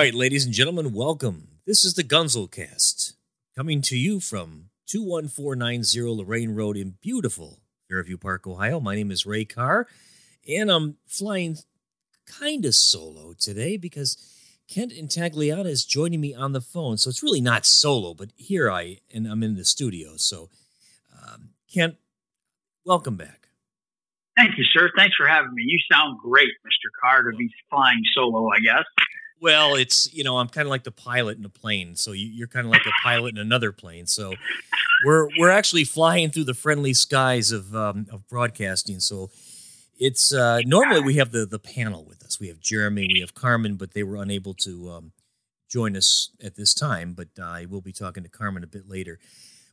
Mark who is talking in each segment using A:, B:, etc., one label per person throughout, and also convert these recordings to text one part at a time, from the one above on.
A: right, ladies and gentlemen, welcome. This is the Gunselcast, coming to you from 21490 Lorain Road in beautiful Fairview Park, Ohio. My name is Ray Carr, and I'm flying kind of solo today because Kent Intagliata is joining me on the phone. So it's really not solo, but here I and I'm in the studio. So, um, Kent, welcome back.
B: Thank you, sir. Thanks for having me. You sound great, Mr. Carr, to be flying solo, I guess.
A: Well, it's you know I'm kind of like the pilot in a plane, so you, are kind of like a pilot in another plane. So we're we're actually flying through the friendly skies of um, of broadcasting. So it's uh, normally we have the the panel with us. We have Jeremy, we have Carmen, but they were unable to um, join us at this time. But I will be talking to Carmen a bit later.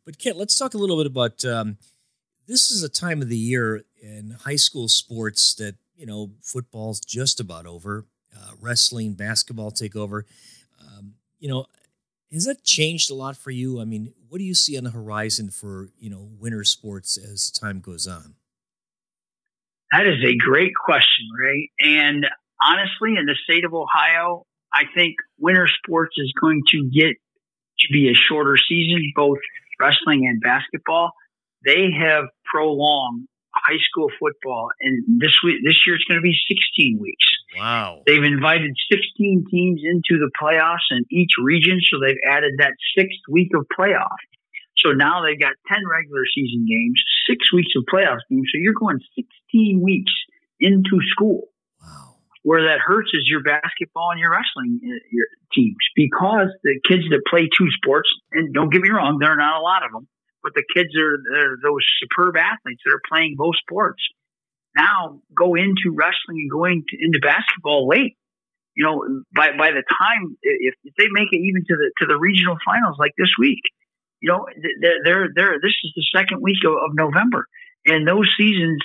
A: But Kent, let's talk a little bit about um, this. Is a time of the year in high school sports that you know football's just about over uh, wrestling, basketball take over. Um, you know, has that changed a lot for you? I mean, what do you see on the horizon for you know winter sports as time goes on?
B: That is a great question, Ray. And honestly, in the state of Ohio, I think winter sports is going to get to be a shorter season, both wrestling and basketball. They have prolonged high school football, and this week, this year, it's going to be 16 weeks.
A: Wow!
B: They've invited 16 teams into the playoffs in each region, so they've added that sixth week of playoff. So now they've got 10 regular season games, six weeks of playoff games. So you're going 16 weeks into school.
A: Wow.
B: Where that hurts is your basketball and your wrestling uh, your teams because the kids that play two sports, and don't get me wrong, there are not a lot of them, but the kids are, are those superb athletes that are playing both sports. Now go into wrestling and going to, into basketball late. You know, by by the time if, if they make it even to the to the regional finals like this week, you know, they're they're, they're this is the second week of, of November, and those seasons,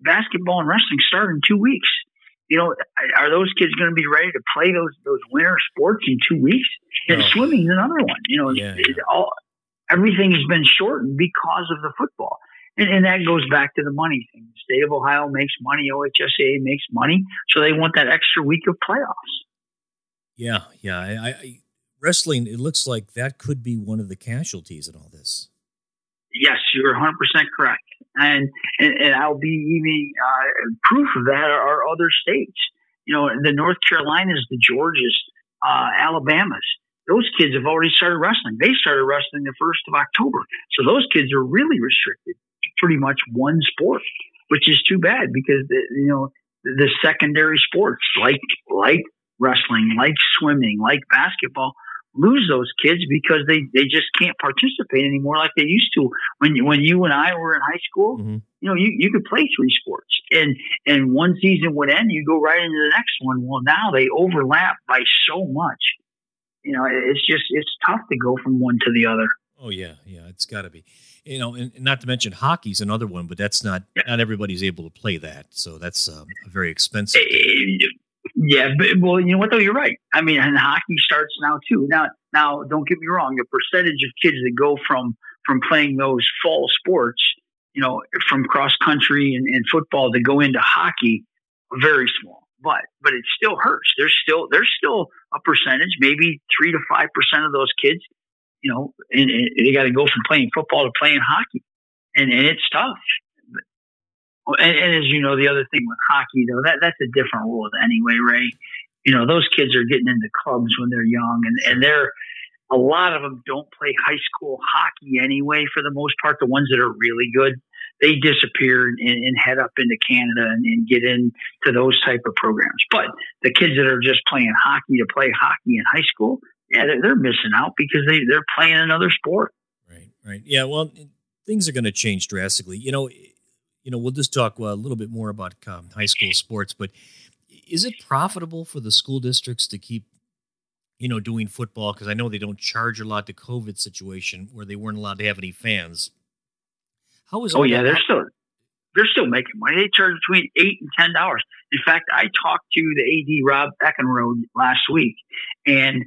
B: basketball and wrestling start in two weeks. You know, are those kids going to be ready to play those those winter sports in two weeks? And oh. swimming is another one. You know, yeah, yeah. all everything has been shortened because of the football. And, and, that goes back to the money thing. The state of Ohio makes money, OHSAA makes money, so they want that extra week of playoffs.
A: Yeah, yeah. I, I, wrestling, it looks like that could be one of the casualties in all this.
B: Yes, you're 100% correct. And, and, and I'll be even uh, proof of that are, are, other states. You know, the North Carolinas, the Georgias, uh, Alabamas those kids have already started wrestling. They started wrestling the first of October. So those kids are really restricted pretty much one sport, which is too bad because the, you know the secondary sports like like wrestling, like swimming, like basketball lose those kids because they, they just can't participate anymore like they used to when when you and I were in high school. Mm-hmm. You know, you, you could play three sports, and and one season would end, you go right into the next one. Well, now they overlap by so much you know, it's just it's tough to go from one to the other.
A: Oh yeah, yeah, it's got to be. You know, and, not to mention hockey's another one, but that's not not everybody's able to play that, so that's um, very expensive.
B: Eh, yeah, but, well, you know what though, you're right. I mean, and hockey starts now too. Now, now, don't get me wrong. The percentage of kids that go from from playing those fall sports, you know, from cross country and, and football to go into hockey, very small but but it still hurts. There's still there's still a percentage, maybe three to five percent of those kids, you know, and, and they got to go from playing football to playing hockey, and, and it's tough. And, and, as you know, the other thing with hockey, though, that that's a different world anyway, Ray. You know, those kids are getting into clubs when they're young, and and they're a lot of them don't play high school hockey anyway. For the most part, the ones that are really good, they disappear and, and head up into Canada and, and, get into those type of programs. But the kids that are just playing hockey to play hockey in high school, yeah, they're, they're missing out because they they're playing another sport.
A: Right, right, yeah. Well, things are going to change drastically. You know, you know, we'll just talk a little bit more about um, high school sports, but is it profitable for the school districts to keep you know, doing football because I know they don't charge a lot. The COVID situation where they weren't allowed to have any fans. How is?
B: Oh yeah, they're still they're still making money. They charge between eight and ten dollars. In fact, I talked to the AD Rob Eckenrode last week, and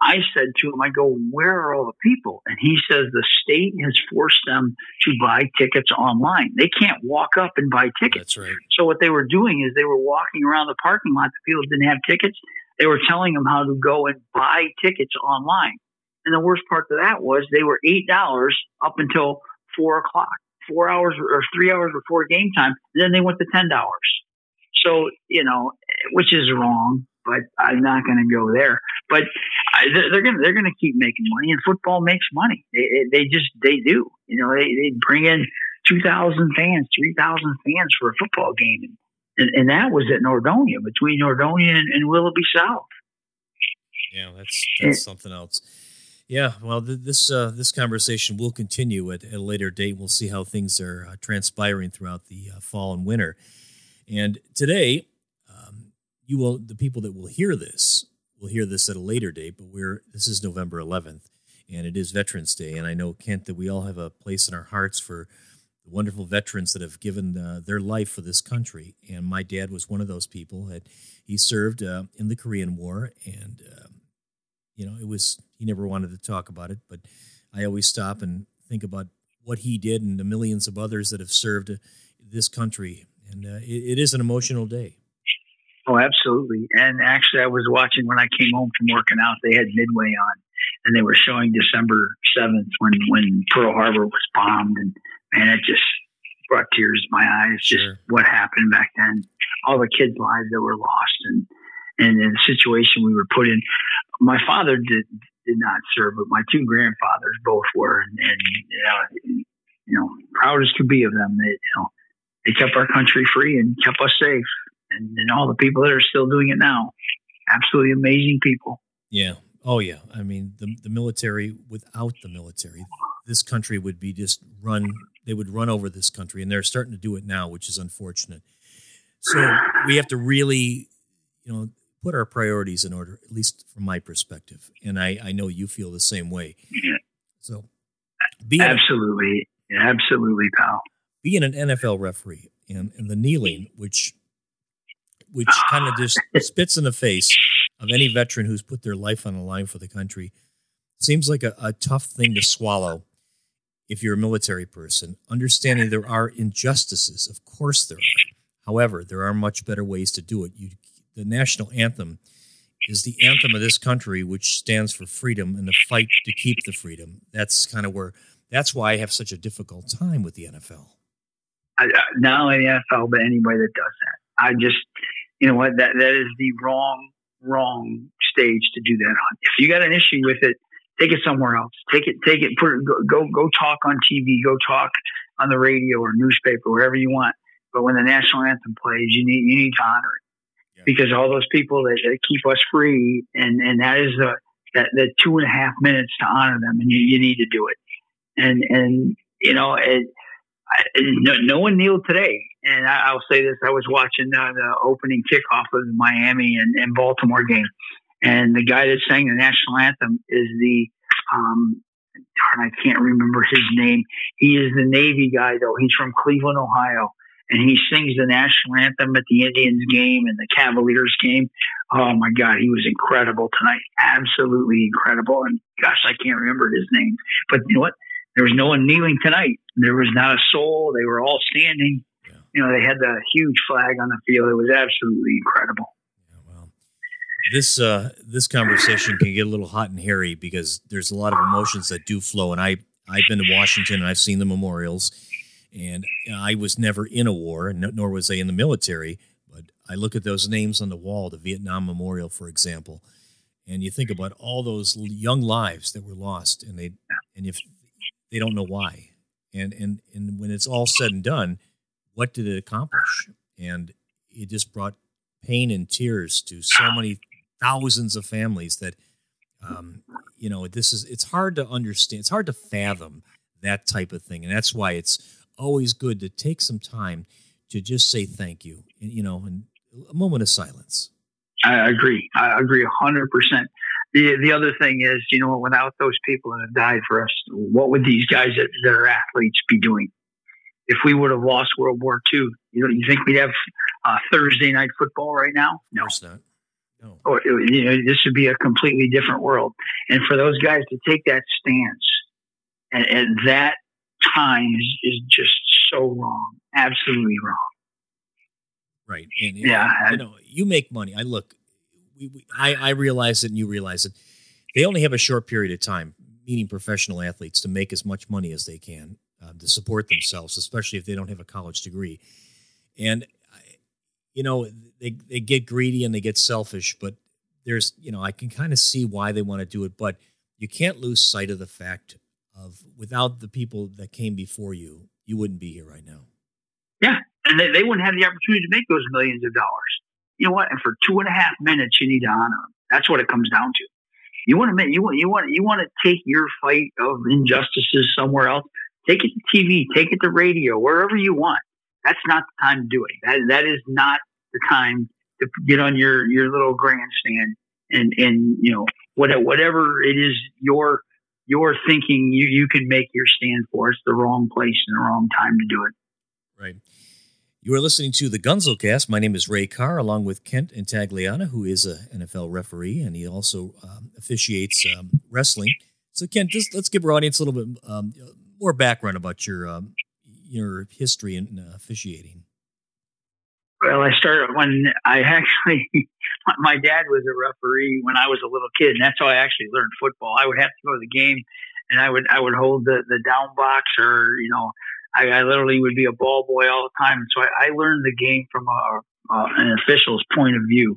B: I said to him, I go, where are all the people? And he says the state has forced them to buy tickets online. They can't walk up and buy tickets.
A: That's right.
B: So what they were doing is they were walking around the parking lot. The people didn't have tickets. They were telling them how to go and buy tickets online. And the worst part of that was they were eight dollars up until four o'clock, four hours or three hours before game time. then they went to ten dollars. So you know, which is wrong, but I'm not going to go there. But I, they're going to they're going to keep making money, and football makes money. They, they just they do. You know, they they bring in two thousand fans, three thousand fans for a football game, and, and that was at Nordonia between Nordonia and, and Willoughby South.
A: Yeah, that's that's something else. Yeah, well, th- this uh, this conversation will continue at, at, a later date. We'll see how things are uh, transpiring throughout the uh, fall and winter. And today, you will the people that will hear this will hear this at a later date. But we're this is November 11th, and it is Veterans Day. And I know Kent that we all have a place in our hearts for the wonderful veterans that have given uh, their life for this country. And my dad was one of those people. That he served uh, in the Korean War, and um, you know, it was he never wanted to talk about it, but I always stop and think about what he did and the millions of others that have served this country, and uh, it, it is an emotional day.
B: Oh, absolutely. And actually, I was watching when I came home from working out. They had Midway on, and they were showing December seventh when when Pearl Harbor was bombed, and man, it just brought tears to my eyes. Just sure. what happened back then, all the kids' lives that were lost, and and the situation we were put in my father did did not serve, but my two grandfathers both were, and, and you know, you know, proud as could be of them. They, you know, they kept our country free and kept us safe, and, and all the people that are still doing it now, absolutely amazing people.
A: Yeah. Oh yeah. I mean, the the military without the military, this country would be just run. They would run over this country, and they're starting to do it now, which is unfortunate. So we have to really, you know, put our priorities in order, at least from my perspective. And I, I know you feel the same way. So,
B: being absolutely, a, absolutely, pal.
A: Being an NFL referee and, and the kneeling, which which kind of just spits in the face of any veteran who's put their life on the line for the country, seems like a, a tough thing to swallow if you're a military person. Understanding there are injustices, of course there are. However, there are much better ways to do it. You the national anthem is the anthem of this country, which stands for freedom and the fight to keep the freedom. That's kind of where. That's why I have such a difficult time with the NFL.
B: I, uh, not only the NFL, but anybody that does that. I just, you know what, that that is the wrong, wrong stage to do that on. If you got an issue with it, take it somewhere else. Take it, take it, put it, go, go, talk on TV, go talk on the radio or newspaper, wherever you want. But when the national anthem plays, you need you need to honor it because all those people that, that, keep us free, and and that is the that the two and a half minutes to honor them, and you, you need to do it. And and you know, it, I, no, no one kneeled today. And I, will say this: I was watching uh, the opening kickoff of the Miami and, and Baltimore game, and the guy that sang the national anthem is the um, darn, I can't remember his name. He is the Navy guy, though. He's from Cleveland, Ohio and he sings the national anthem at the Indians game and the Cavaliers game. Oh my God, he was incredible tonight. Absolutely incredible. And gosh, I can't remember his name. But you know what? There was no one kneeling tonight. There was not a soul. They were all standing. Yeah. You know, they had the huge flag on the field. It was absolutely incredible.
A: Yeah, well, this uh, this conversation can get a little hot and hairy because there's a lot of emotions that do flow. And I I've been to Washington and I've seen the memorials and I was never in a war, nor was I in the military. But I look at those names on the wall, the Vietnam Memorial, for example, and you think about all those young lives that were lost, and they and if they don't know why, and and and when it's all said and done, what did it accomplish? And it just brought pain and tears to so many thousands of families that um, you know this is it's hard to understand it's hard to fathom that type of thing and that's why it's always good to take some time to just say thank you, you know, and a moment of silence.
B: I agree. I agree 100%. The, the other thing is, you know, without those people that have died for us, what would these guys that, that are athletes be doing? If we would have lost World War II, you know, you think we'd have uh, Thursday night football right now?
A: No. Of not. No.
B: Or, you know, this would be a completely different world. And for those guys to take that stance and, and that time is, is just so wrong, absolutely wrong.
A: Right. And, yeah, you know, you make money. I look. We, we I, I realize it and you realize it. They only have a short period of time, meaning professional athletes, to make as much money as they can uh, to support themselves, especially if they don't have a college degree. And you know, they they get greedy and they get selfish, but there's you know I can kind of see why they want to do it, but you can't lose sight of the fact of without the people that came before you, you wouldn't be here right now.
B: Yeah, and they, they wouldn't have the opportunity to make those millions of dollars. You know what? And for two and a half minutes, you need to honor them. That's what it comes down to. You want to make you want you want you want to take your fight of injustices somewhere else. Take it to TV, take it to radio, wherever you want. That's not the time to do it. That that is not the time to get on your your little grandstand and and you know whatever whatever it is your your thinking you you can make your stand for. It's the wrong place and the wrong time to do it.
A: Right. You are listening to the Gunzo Cast. My name is Ray Carr, along with Kent Intagliata, who is an NFL referee, and he also um, officiates um, wrestling. So, Kent, just let's give our audience a little bit um, more background about your um, your history in uh, officiating.
B: Well, I started when I actually, my dad was a referee when I was a little kid, and that's how I actually learned football. I would have to go to the game, and I would I would hold the the down box, or you know, I, I literally would be a ball boy all the time. And so I, I learned the game from a, a, an official's point of view,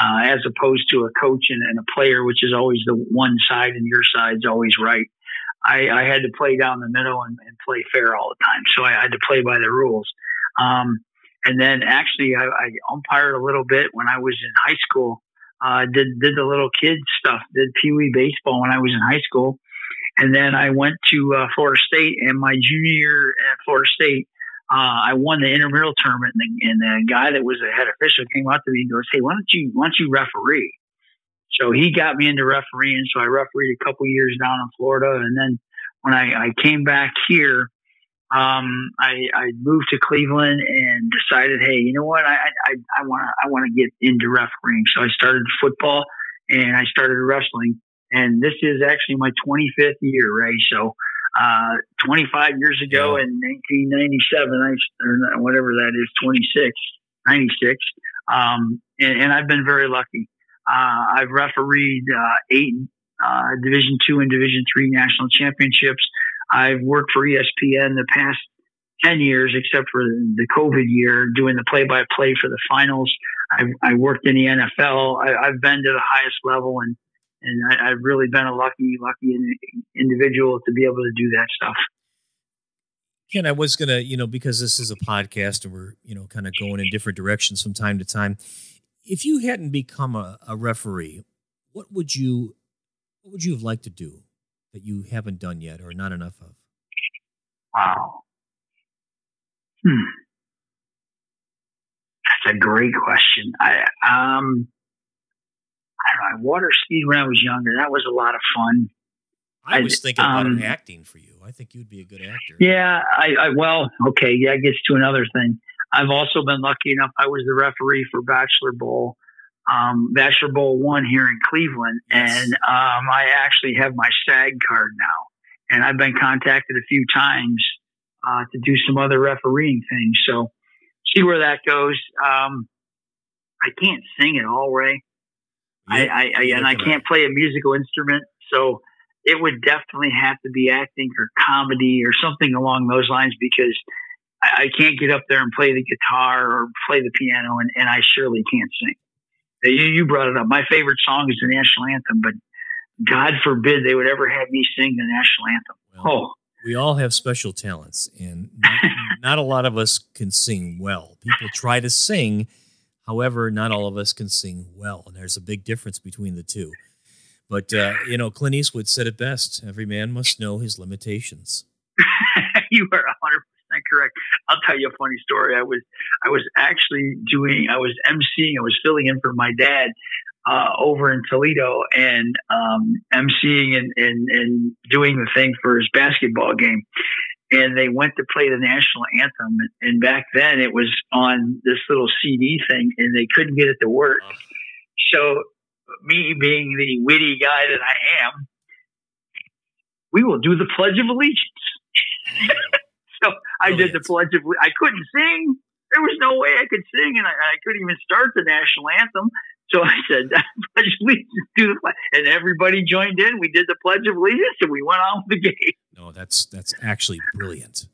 B: uh, as opposed to a coach and, and a player, which is always the one side, and your side's always right. I, I had to play down the middle and, and play fair all the time, so I had to play by the rules. Um, and then actually, I, I umpired a little bit when I was in high school. Uh, did did the little kid stuff. Did pee wee baseball when I was in high school, and then I went to uh, Florida State. And my junior year at Florida State, uh, I won the intramural tournament. And the, and the guy that was the head official came up to me and goes, "Hey, why don't you why don't you referee?" So he got me into refereeing. So I refereed a couple years down in Florida, and then when I, I came back here, um, I, I moved to Cleveland and decided, hey, you know what? I I want to I want to get into refereeing. So I started football and I started wrestling. And this is actually my 25th year, Ray. So uh, 25 years ago in 1997, I, or whatever that is, 26, 96. Um, and, and, I've been very lucky. Uh, I've refereed uh, eight uh, Division two and Division three national championships. I've worked for ESPN the past 10 years, except for the COVID year, doing the play by play for the finals. I've, I worked in the NFL. I, have been to the highest level and, and I, have really been a lucky, lucky individual to be able to do that stuff.
A: Ken, I was going to, you know, because this is a podcast and we're, you know, kind of going in different directions from time to time. If you hadn't become a, a referee, what would you, what would you have liked to do? that you haven't done yet or not enough of?
B: Wow. Hmm. That's a great question. I um I don't know, water skied when I was younger. That was a lot of fun.
A: I was thinking about um, acting for you. I think you'd be a good actor.
B: Yeah, I, I well, okay, yeah, it gets to another thing. I've also been lucky enough. I was the referee for Bachelor Bowl um, Bachelor Bowl one here in Cleveland, and um, I actually have my SAG card now, and I've been contacted a few times uh, to do some other refereeing things. So see where that goes. Um, I can't sing at all, Ray. I, I, I and I can't play a musical instrument, so it would definitely have to be acting or comedy or something along those lines because I, I can't get up there and play the guitar or play the piano, and, and I surely can't sing. You, you brought it up. My favorite song is the national anthem, but God forbid they would ever have me sing the national anthem. Well, oh.
A: We all have special talents, and not, not, a lot of us can sing well. People try to sing, however, not all of us can sing well, and there's a big difference between the two. But uh, you know, Clint Eastwood said it best: "Every man must know his limitations."
B: you are 100 percent correct. I'll tell you a funny story. I was I was actually doing I was emceeing. I was filling in for my dad uh, over in Toledo and um, emceeing and, and and doing the thing for his basketball game. And they went to play the national anthem, and back then it was on this little CD thing, and they couldn't get it to work. So, me being the witty guy that I am, we will do the Pledge of Allegiance. so I did the pledge of. I couldn't sing. There was no way I could sing, and I, I couldn't even start the national anthem. So I said, Pledge Allegiance to the flag. And everybody joined in. We did the Pledge of Allegiance and we went on with the game.
A: No, that's that's actually brilliant.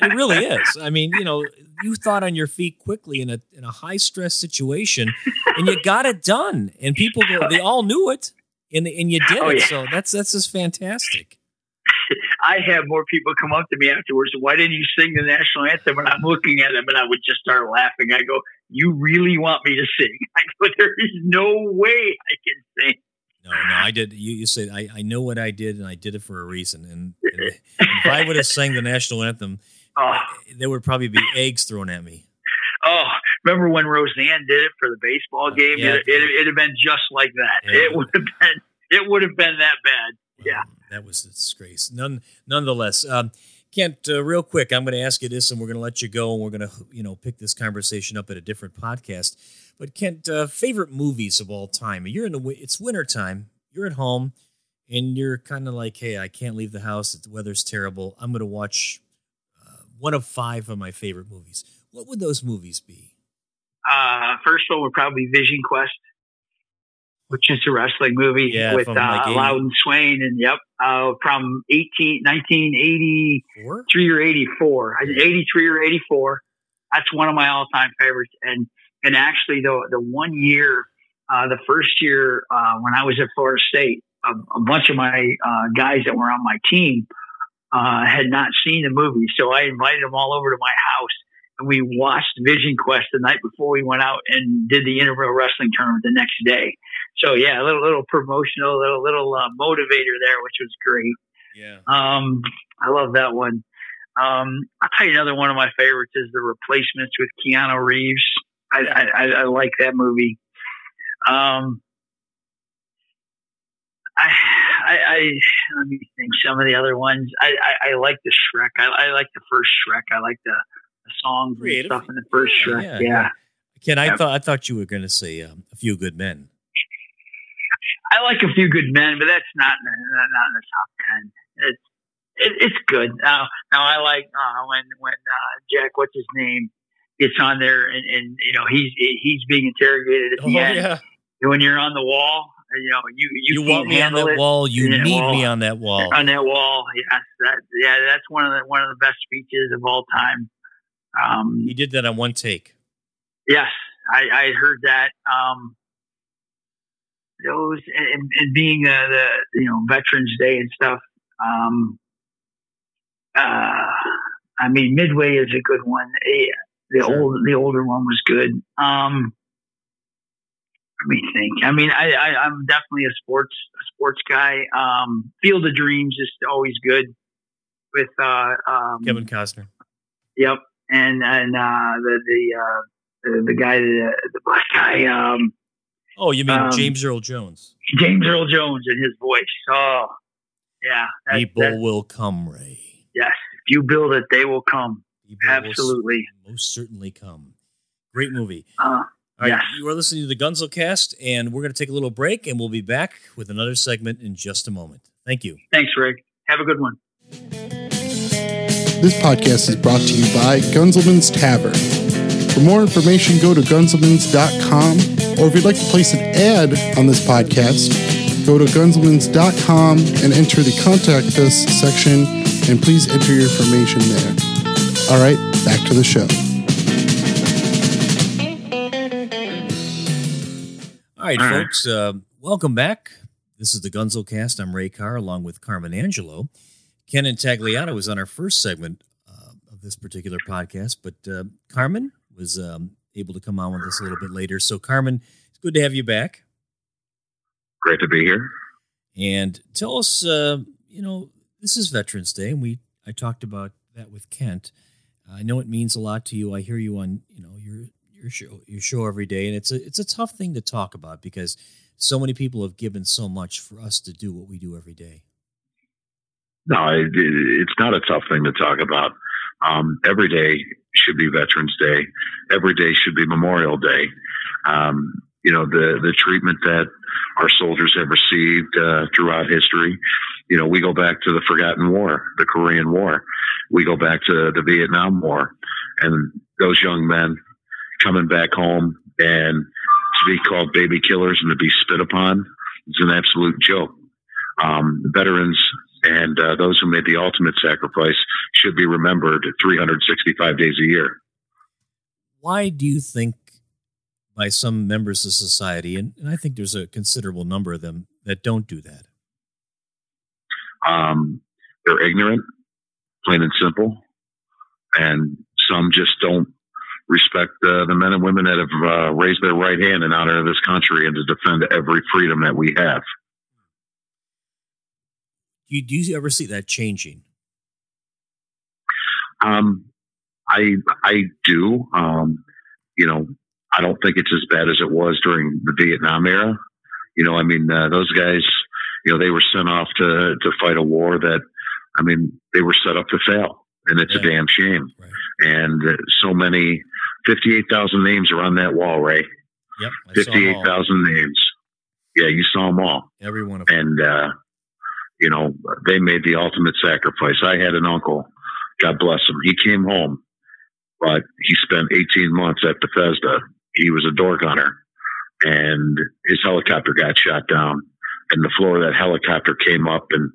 A: it really is. I mean, you know, you thought on your feet quickly in a in a high stress situation, and you got it done. And people go, they all knew it, and and you did oh, it. Yeah. So that's that's just fantastic.
B: I have more people come up to me afterwards. Why didn't you sing the national anthem? And I'm looking at them, and I would just start laughing. I go, "You really want me to sing?" I go, "There is no way I can sing."
A: No, no, I did. You, you said I, I know what I did, and I did it for a reason. And, and if I would have sang the national anthem, oh. there would probably be eggs thrown at me.
B: Oh, remember when Roseanne did it for the baseball game? Yeah, it, it, would have been just like that. Yeah. It would have been. It would have been that bad. Yeah,
A: that was a disgrace. None, nonetheless. Um, Kent, uh, real quick, I'm going to ask you this, and we're going to let you go, and we're going to, you know, pick this conversation up at a different podcast. But Kent, uh, favorite movies of all time? You're in the it's winter time. You're at home, and you're kind of like, hey, I can't leave the house. The weather's terrible. I'm going to watch uh, one of five of my favorite movies. What would those movies be?
B: Uh, first one would probably Vision Quest, which is a wrestling movie yeah, with uh, like Louden Swain, and yep, uh, from 18, 1983 or 84, 83 or 84. That's one of my all-time favorites, and and actually the the one year, uh, the first year uh, when I was at Florida State, a, a bunch of my uh, guys that were on my team uh, had not seen the movie, so I invited them all over to my house, we watched Vision Quest the night before we went out and did the Interville Wrestling Tournament the next day. So yeah, a little little promotional, little little uh, motivator there, which was great.
A: Yeah,
B: um, I love that one. Um, I'll tell you another one of my favorites is The Replacements with Keanu Reeves. I, I, I like that movie. Um, I, I, I, let me think. Some of the other ones, I, I, I like the Shrek. I, I like the first Shrek. I like the, the songs Creative. and stuff in the first. Yeah, yeah. yeah.
A: Ken, I yeah. thought I thought you were going to say um, a few good men.
B: I like a few good men, but that's not in the, not in the top ten. It's it, it's good. Now, now I like uh, when when uh, Jack, what's his name? gets on there and, and you know he's he's being interrogated at the oh, end. Yeah. when you're on the wall, you know you you,
A: you want me on that it. wall. You yeah, need wall. me on that wall.
B: On that wall, yes, that yeah, that's one of the one of the best speeches of all time.
A: Um, he did that on one take.
B: Yes, I, I heard that. Um, those and, and being uh, the you know Veterans Day and stuff. Um, uh, I mean, Midway is a good one. The sure. old, the older one was good. Um, let me think. I mean, I, I am definitely a sports a sports guy. Um, Field of Dreams is always good with uh, um,
A: Kevin Costner.
B: Yep, and and uh, the the, uh, the the guy the, the black guy. Um,
A: oh, you mean um, James Earl Jones?
B: James Earl Jones and his voice. Oh, yeah.
A: That, People that, will come, Ray.
B: Yes, if you build it, they will come. Absolutely.
A: most certainly come. Great movie.
B: Uh,
A: All right, yes. you are listening to the Gunsel Cast, and we're going to take a little break, and we'll be back with another segment in just a moment. Thank you.
B: Thanks, Rick. Have a good one.
C: This podcast is brought to you by Gunselman's Tavern. For more information, go to gunselmans.com, or if you'd like to place an ad on this podcast, go to gunselmans.com and enter the contact us section, and please enter your information there. All right, back to the show.
A: All right, folks. Uh, welcome back. This is the Gunsel Cast. I'm Ray Carr along with Carmen Angelo. Ken Intagliata was on our first segment uh, of this particular podcast, but uh, Carmen was um, able to come on with us a little bit later. So, Carmen, it's good to have you back.
D: Great to be here.
A: And tell us, uh, you know, this is Veterans Day, and we I talked about that with Kent. I know it means a lot to you. I hear you on you know your your show your show every day, and it's a it's a tough thing to talk about because so many people have given so much for us to do what we do every day.
D: No, it, it's not a tough thing to talk about. Um, every day should be Veterans Day. Every day should be Memorial Day. Um, you know the the treatment that our soldiers have received uh, throughout history. You know, we go back to the Forgotten War, the Korean War we go back to the Vietnam War and those young men coming back home and to be called baby killers and to be spit upon is an absolute joke. Um, veterans and uh, those who made the ultimate sacrifice should be remembered 365 days a year.
A: Why do you think, by some members of society, and, and I think there's a considerable number of them that don't do that?
D: Um, they're ignorant, plain and simple, and some just don't respect uh, the men and women that have uh, raised their right hand in honor of this country and to defend every freedom that we have.
A: Do you, do you ever see that changing?
D: Um, I I do. Um, you know, I don't think it's as bad as it was during the Vietnam era. You know, I mean, uh, those guys, you know, they were sent off to to fight a war that, I mean, they were set up to fail, and it's yeah. a damn shame. Right. And uh, so many, fifty-eight thousand names are on that wall, Ray.
A: Yep,
D: fifty-eight thousand names. Yeah, you saw them all.
A: Every one of
D: them. And uh, you know, they made the ultimate sacrifice. I had an uncle, God bless him. He came home, but he spent 18 months at Bethesda. He was a door gunner, and his helicopter got shot down, and the floor of that helicopter came up and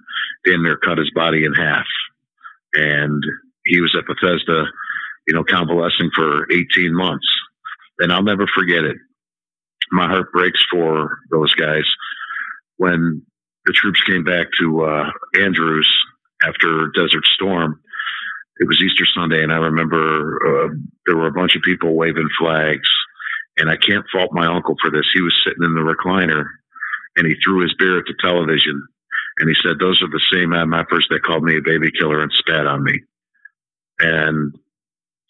D: in there cut his body in half. And he was at Bethesda, you know, convalescing for 18 months. And I'll never forget it. My heart breaks for those guys when the troops came back to uh, Andrews after Desert Storm. It was Easter Sunday, and I remember uh, there were a bunch of people waving flags. And I can't fault my uncle for this. He was sitting in the recliner, and he threw his beer at the television, and he said, "Those are the same MFers that called me a baby killer and spat on me." And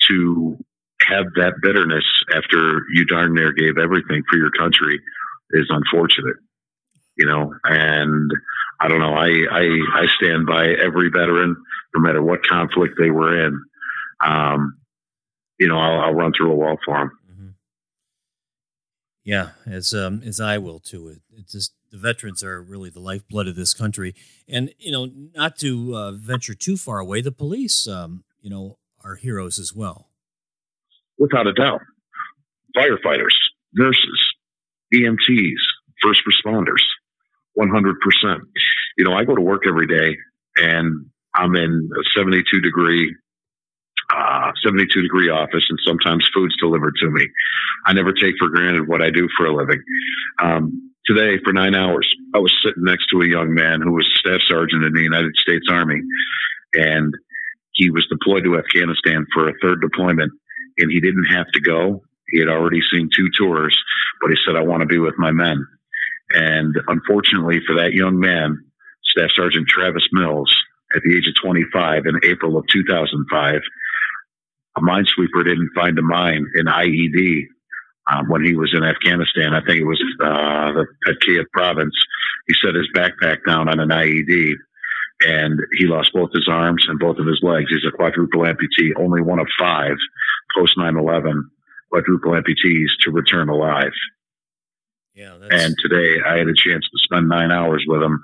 D: to have that bitterness after you darn near gave everything for your country is unfortunate you know, and I don't know. I, I, I stand by every veteran, no matter what conflict they were in. Um, you know, I'll, I'll, run through a wall for them. Mm-hmm.
A: Yeah, as um, as I will too. It, it's just the veterans are really the lifeblood of this country, and you know, not to uh, venture too far away, the police, um, you know, are heroes as well.
D: Without a doubt, firefighters, nurses, EMTs, first responders 100%. You know, I go to work every day and I'm in a 72 degree, uh, 72 degree office and sometimes food's delivered to me. I never take for granted what I do for a living. Um, today for nine hours, I was sitting next to a young man who was staff sergeant in the United States Army and he was deployed to Afghanistan for a third deployment and he didn't have to go. He had already seen two tours, but he said, I want to be with my men. And unfortunately for that young man, Staff Sergeant Travis Mills, at the age of 25 in April of 2005, a minesweeper didn't find a mine in IED um, when he was in Afghanistan. I think it was uh, the province. He set his backpack down on an IED and he lost both his arms and both of his legs. He's a quadruple amputee, only one of five post 9 11 quadruple amputees to return alive.
A: Yeah,
D: and today I had a chance to spend nine hours with him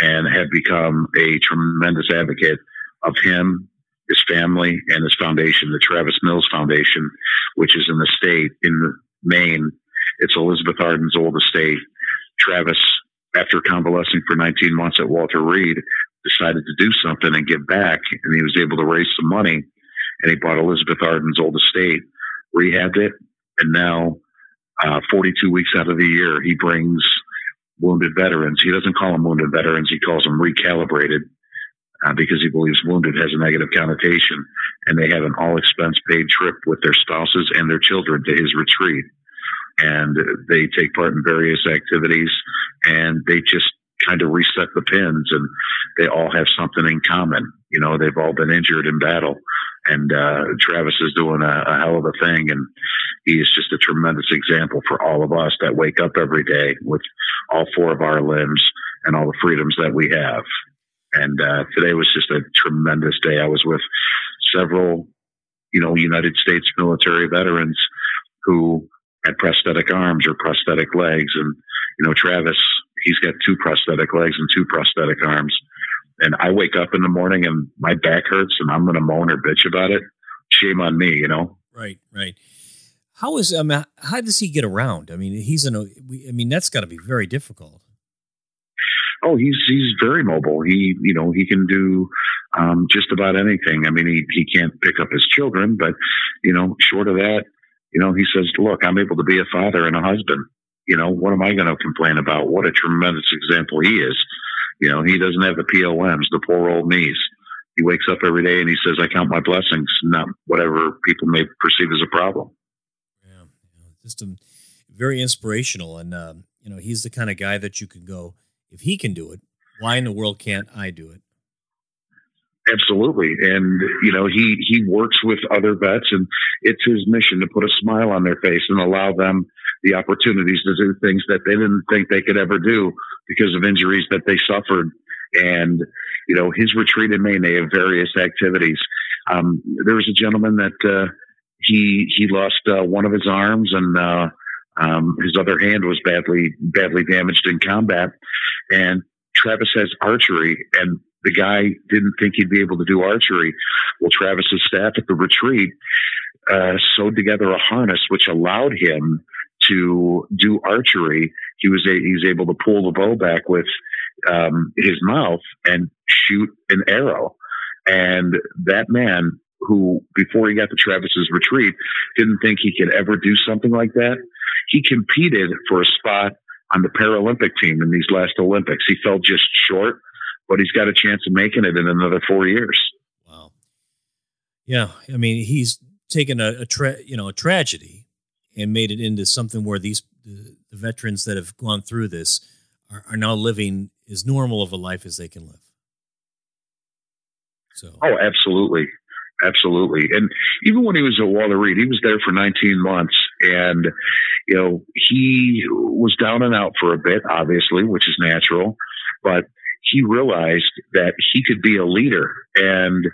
D: and have become a tremendous advocate of him, his family, and his foundation, the Travis Mills Foundation, which is in the state in Maine. It's Elizabeth Arden's old estate. Travis, after convalescing for 19 months at Walter Reed, decided to do something and give back, and he was able to raise some money, and he bought Elizabeth Arden's old estate, rehabbed it, and now uh, 42 weeks out of the year, he brings wounded veterans. He doesn't call them wounded veterans, he calls them recalibrated uh, because he believes wounded has a negative connotation. And they have an all expense paid trip with their spouses and their children to his retreat. And they take part in various activities and they just kind of reset the pins and they all have something in common. You know, they've all been injured in battle and uh, Travis is doing a, a, hell of a thing, and he is just a tremendous example for all of us that wake up every day with all four of our limbs and all the freedoms that we have. And uh, today was just a tremendous day. I was with several, you know, United States military veterans who had prosthetic arms or prosthetic legs, and you know, Travis, he's got two prosthetic legs and two prosthetic arms and I wake up in the morning and my back hurts and I'm going to moan or bitch about it, shame on me, you know?
A: Right, right. How is I mean, how does he get around? I mean, he's in a. I mean, that's got to be very difficult.
D: Oh, he's he's very mobile. He you know he can do um, just about anything. I mean, he he can't pick up his children, but you know, short of that, you know, he says, "Look, I'm able to be a father and a husband." You know, what am I going to complain about? What a tremendous example he is. You know, he doesn't have the POMs, the poor old knees. He wakes up every day and he says, I count my blessings, not whatever people may perceive as a problem.
A: Yeah. Just a, very inspirational. And, um, you know, he's the kind of guy that you can go, if he can do it, why in the world can't I do it?
D: Absolutely. And, you know, he, he works with other vets and it's his mission to put a smile on their face and allow them the opportunities to do things that they didn't think they could ever do because of injuries that they suffered. And, you know, his retreat in Maine, they have various activities. Um, there was a gentleman that, uh, he, he lost, uh, one of his arms and, uh, um, his other hand was badly, badly damaged in combat. And Travis has archery and the guy didn't think he'd be able to do archery. Well, Travis's staff at the retreat uh, sewed together a harness which allowed him to do archery. He was a, he was able to pull the bow back with um, his mouth and shoot an arrow. And that man, who before he got to Travis's retreat, didn't think he could ever do something like that. He competed for a spot on the Paralympic team in these last Olympics. He fell just short but he's got a chance of making it in another four years.
A: Wow. Yeah, I mean, he's taken a, a tra- you know a tragedy and made it into something where these the, the veterans that have gone through this are, are, now living as normal of a life as they can live. So.
D: Oh, absolutely. Absolutely. And even when he was at Walter Reed, he was there for 19 months and, you know, he was down and out for a bit, obviously, which is natural, but he realized that he could be a leader. And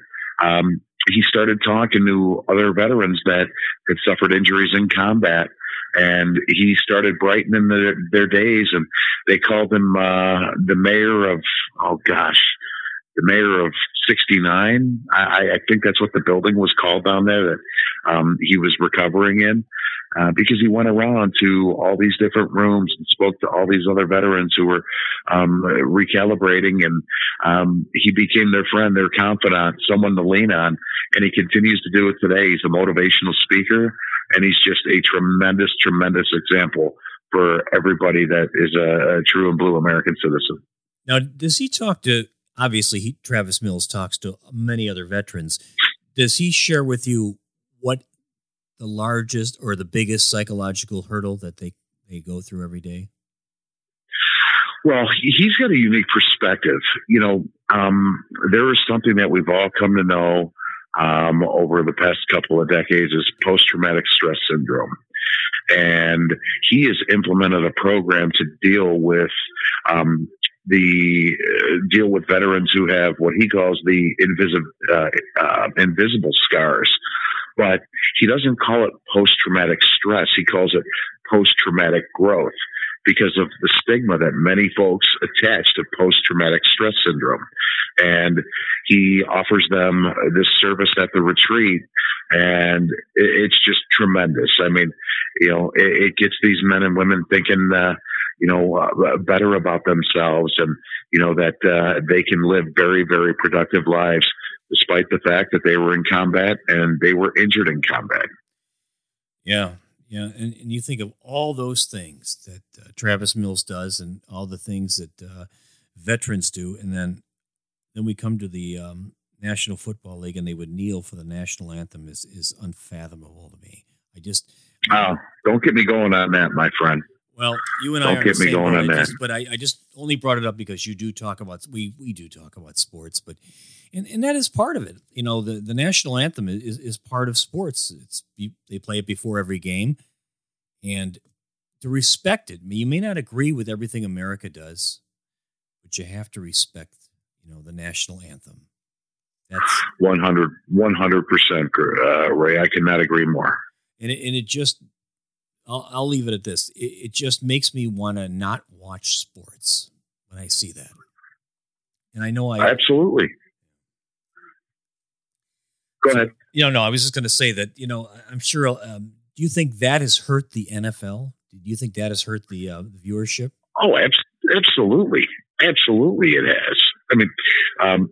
D: um, he started talking to other veterans that had suffered injuries in combat. And he started brightening their, their days. And they called him uh, the mayor of oh gosh the mayor of 69 I, I think that's what the building was called down there that um, he was recovering in uh, because he went around to all these different rooms and spoke to all these other veterans who were um, recalibrating, and um, he became their friend, their confidant, someone to lean on, and he continues to do it today. He's a motivational speaker, and he's just a tremendous, tremendous example for everybody that is a, a true and blue American citizen.
A: Now, does he talk to? Obviously, he, Travis Mills talks to many other veterans. Does he share with you what the largest or the biggest psychological hurdle that they, they go through every day?
D: Well, he's got a unique perspective. You know, um, there is something that we've all come to know um, over the past couple of decades is post traumatic stress syndrome. And he has implemented a program to deal with um, the uh, deal with veterans who have what he calls the invisible uh, uh, invisible scars but he doesn't call it post traumatic stress. He calls it post traumatic growth because of the stigma that many folks attach to post traumatic stress syndrome. And he offers them this service at the retreat, and it's just tremendous. I mean, you know, it, gets these men and women thinking, uh, you know, uh, better about themselves and, you know, that uh, they can live very, very productive lives despite the fact that they were in combat and they were injured in combat.
A: Yeah, yeah, and, and you think of all those things that uh, Travis Mills does, and all the things that uh, veterans do, and then then we come to the um, National Football League, and they would kneel for the national anthem is is unfathomable to me. I just
D: oh, don't get me going on that, my friend.
A: Well, you and don't I get me going on that. But I, I just only brought it up because you do talk about we we do talk about sports, but and and that is part of it. You know, the the national anthem is is part of sports. It's they play it before every game, and to respect it. You may not agree with everything America does, but you have to respect, you know, the national anthem.
D: That's 100 percent, uh, Ray. I cannot agree more.
A: And it, and it just, I'll, I'll leave it at this. It, it just makes me want to not watch sports when I see that. And I know I
D: absolutely Go ahead.
A: You know, no, I was just going to say that, you know, I'm sure um, Do you think that has hurt the NFL? Do you think that has hurt the, uh, viewership?
D: Oh, absolutely, absolutely, it has. I mean, um,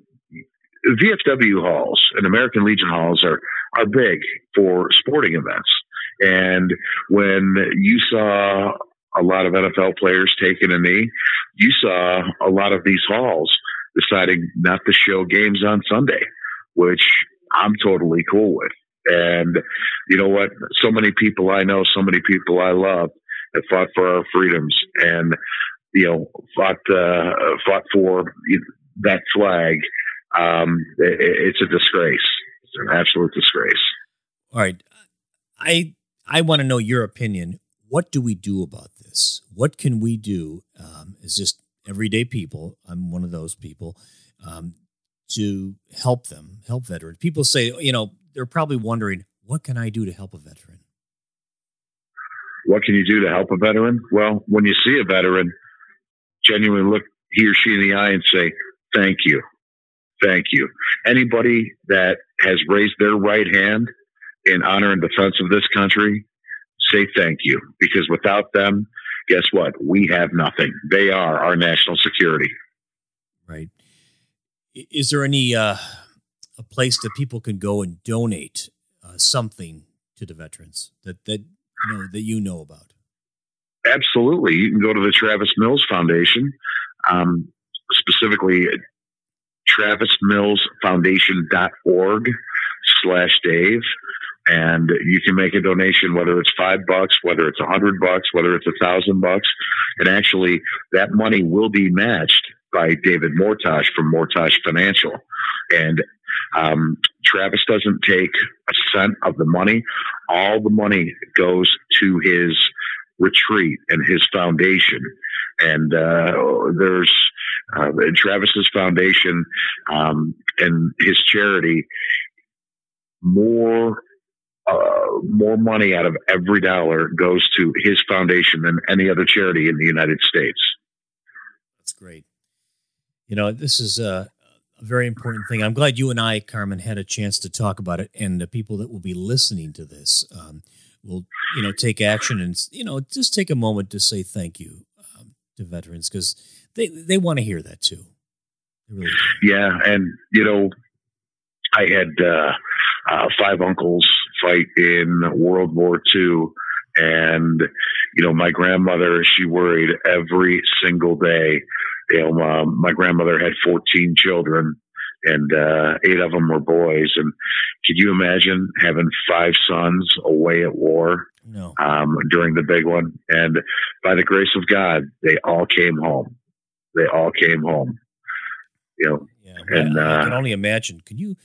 D: VFW halls and American Legion halls are are big for sporting events. And when you saw a lot of NFL players taking a knee, you saw a lot of these halls deciding not to show games on Sunday, which I'm totally cool with. And you know what? So many people I know, so many people I love have fought for our freedoms and, you know, fought, uh, fought for that flag. Um, it, it's a disgrace. It's an absolute disgrace.
A: All right. I, I want to know your opinion. What do we do about this? What can we do um, as just everyday people? I'm one of those people um, to help them, help veterans. People say, you know, they're probably wondering, what can I do to help a veteran?
D: What can you do to help a veteran? Well, when you see a veteran, genuinely look he or she in the eye and say, thank you. Thank you. Anybody that has raised their right hand in honor and defense of this country, say thank you. Because without them, guess what? We have nothing. They are our national security.
A: Right. Is there any uh, a place that people can go and donate uh, something to the veterans that that you know that you know about?
D: Absolutely, you can go to the Travis Mills Foundation, um, specifically travismillsfoundation.org slash Dave. And you can make a donation, whether it's five bucks, whether it's a hundred bucks, whether it's a thousand bucks. And actually, that money will be matched by David Mortosh from Mortosh Financial. And um, Travis doesn't take a cent of the money. All the money goes to his retreat and his foundation. And uh, there's uh, Travis's foundation um, and his charity. More uh, more money out of every dollar goes to his foundation than any other charity in the United States.
A: That's great. You know, this is a, a, very important thing. I'm glad you and I, Carmen, had a chance to talk about it, and the people that will be listening to this um, will, you know, take action and you know just take a moment to say thank you um, to veterans because they they want to hear that too.
D: Really yeah, and you know, I had uh, uh, five uncles fight in World War II. And, you know, my grandmother, she worried every single day. You know, um, my grandmother had 14 children and uh, eight of them were boys. And could you imagine having five sons away at war
A: no.
D: um, during the big one? And by the grace of God, they all came home. They all came home. You know,
A: yeah, and I, I can uh, only imagine. Can you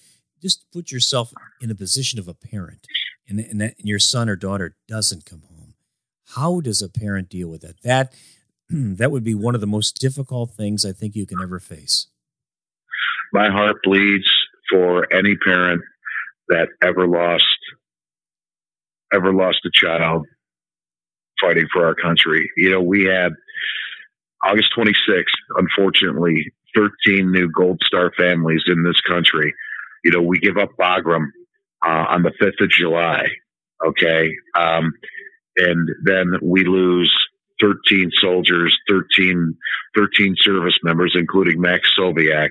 A: just put yourself in the position of a parent and, and, that, and your son or daughter doesn't come home. How does a parent deal with that? That that would be one of the most difficult things i think you can ever face.
D: My heart bleeds for any parent that ever lost ever lost a child fighting for our country. You know we had august 26th unfortunately 13 new gold star families in this country you know, we give up Bagram uh, on the 5th of July. Okay. Um, and then we lose 13 soldiers, 13, 13 service members, including Max Soviak,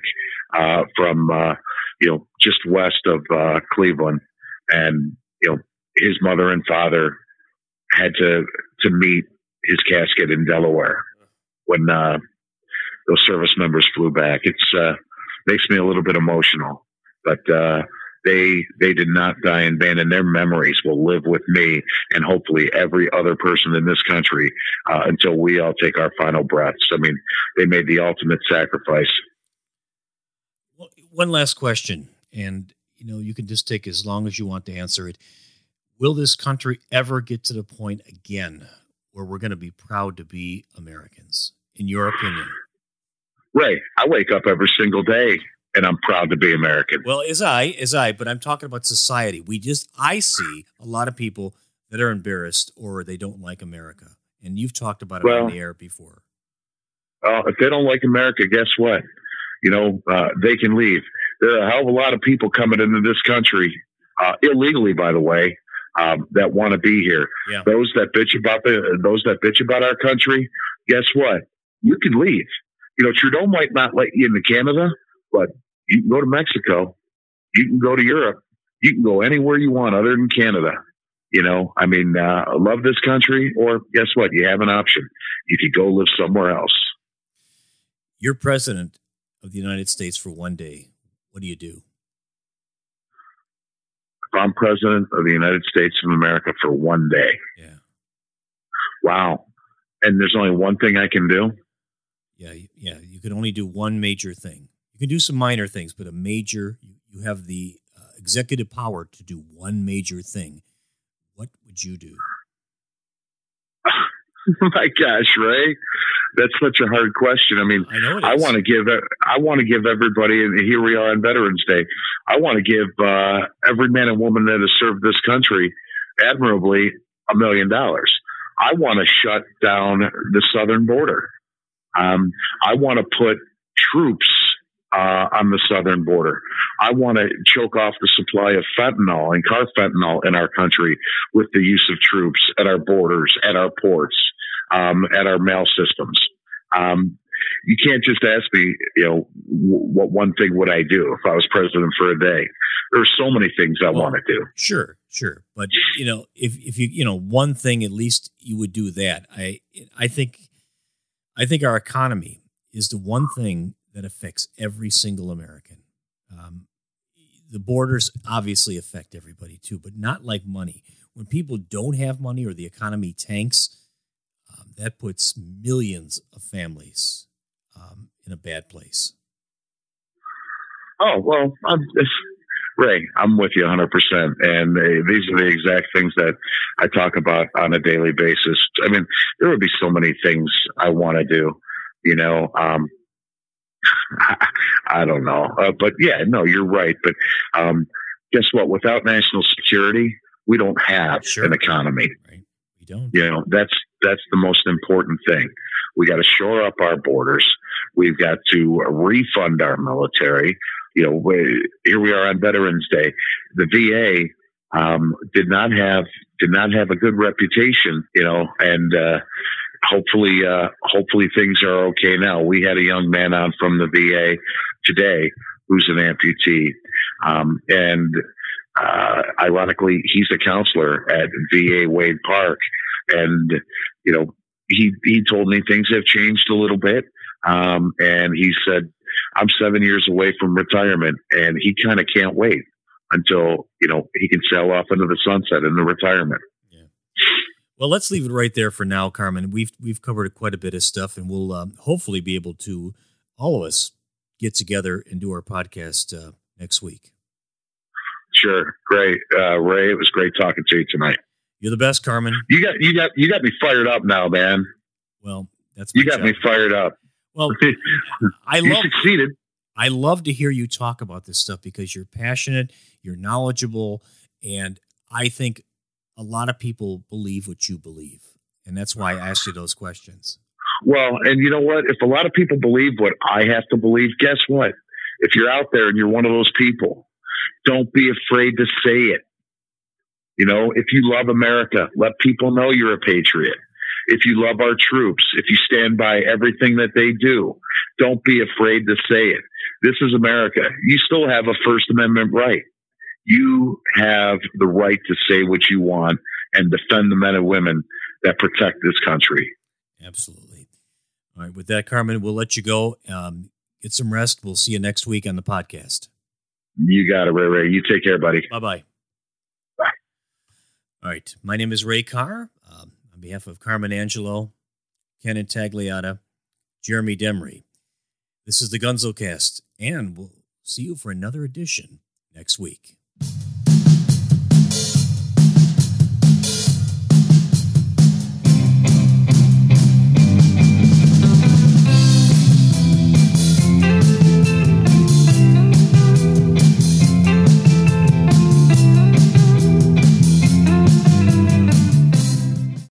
D: uh, from, uh, you know, just west of, uh, Cleveland. And, you know, his mother and father had to, to meet his casket in Delaware when, uh, those service members flew back. It's, uh, makes me a little bit emotional but uh, they they did not die in vain, and their memories will live with me and hopefully every other person in this country uh, until we all take our final breaths. I mean, they made the ultimate sacrifice.
A: Well, one last question, and you know you can just take as long as you want to answer it. Will this country ever get to the point again where we're going to be proud to be Americans? In your opinion?
D: Ray, I wake up every single day and I'm proud to be American.
A: Well, as I, as I, but I'm talking about society. We just, I see a lot of people that are embarrassed or they don't like America, and you've talked about it well, on the air before.
D: Well, if they don't like America, guess what? You know, uh, they can leave. There are a hell of a lot of people coming into this country uh, illegally, by the way, um, that want to be here.
A: Yeah.
D: Those that bitch about the those that bitch about our country, guess what? You can leave. You know, Trudeau might not let you into Canada, but you can go to Mexico, you can go to Europe, you can go anywhere you want other than Canada. You know, I mean, uh, love this country, or guess what? You have an option. You could go live somewhere else.
A: You're president of the United States for one day. What do you do?
D: If I'm president of the United States of America for one day,
A: Yeah.
D: wow. And there's only one thing I can do.
A: Yeah. Yeah. You can only do one major thing. Can do some minor things, but a major, you, you have the uh, executive power to do one major thing. What would you do?
D: My gosh, Ray, that's such a hard question. I mean,
A: I
D: I want to give I want to give everybody, and here we are on Veterans Day. I want to give uh, every man and woman that has served this country admirably a million dollars. I want to shut down the southern border. Um, I want to put troops uh, on the southern border. I want to choke off the supply of fentanyl and carfentanil in our country with the use of troops at our borders, at our ports, um, at our mail systems. Um, you can't just ask me, you know, what one thing would I do if I was president for a day? There are so many things I
A: Well,
D: want to do.
A: Sure, sure, but you know, if if you you know one thing, at least you would do that. I I think I think our economy is the one thing that affects every single American. Um, the borders obviously affect everybody too, but not like money. When people don't have money or the economy tanks, um, that puts millions of families um, in a bad place.
D: Oh well, I'm, Ray, I'm with you 100. percent And these are the exact things that I talk about on a daily basis. I mean, there would be so many things I want to do. You know, um, I, don't know, uh, but yeah, no, you're right. But um, guess what? Without national security, we don't have
A: Sure.
D: an economy.
A: Right? We don't.
D: You know, that's that's the most important thing. We got to shore up our borders. We've got to refund our military. You know, we, here we are on Veterans Day. The VA um, did not have did not have a good reputation. You know, and uh, hopefully, uh, hopefully things are okay now. We had a young man on from the VA today who's an amputee, um, and uh, ironically, he's a counselor at VA Wade Park, and you know, he he told me things have changed a little bit, um, and he said, "I'm seven years away from retirement, and he kind of can't wait until you know he can sail off into the sunset into retirement."
A: Well, let's leave it right there for now, Carmen. We've we've covered quite a bit of stuff, and we'll um, hopefully be able to all of us get together and do our podcast uh, next week.
D: Sure, great, uh, Ray. It was great talking to you tonight.
A: You're the best, Carmen.
D: You got you got you got me fired up now, man.
A: Well, that's
D: You got
A: job.
D: me fired up.
A: Well, I
D: you
A: love
D: succeeded.
A: I love to hear you talk about this stuff because you're passionate, you're knowledgeable, and I think a lot of people believe what you believe, and that's why I asked you those questions.
D: Well, and you know what? If a lot of people believe what I have to believe, guess what? If you're out there and you're one of those people, don't be afraid to say it. You know, if you love America, let people know you're a patriot. If you love our troops, if you stand by everything that they do, don't be afraid to say it. This is America. You still have a First Amendment right. You have the right to say what you want and defend the men and women that protect this country.
A: Absolutely. All right. With that, Carmen, we'll let you go. Um, get some rest. We'll see you next week on the podcast.
D: You got it, Ray Ray. You take care, buddy.
A: Bye bye.
D: Bye.
A: All right. My name is Ray Carr. Um, on behalf of Carmen Angelo, Kent Intagliata, Jeremy Demery, this is the Gunsel Cast, and we'll see you for another edition next week thank you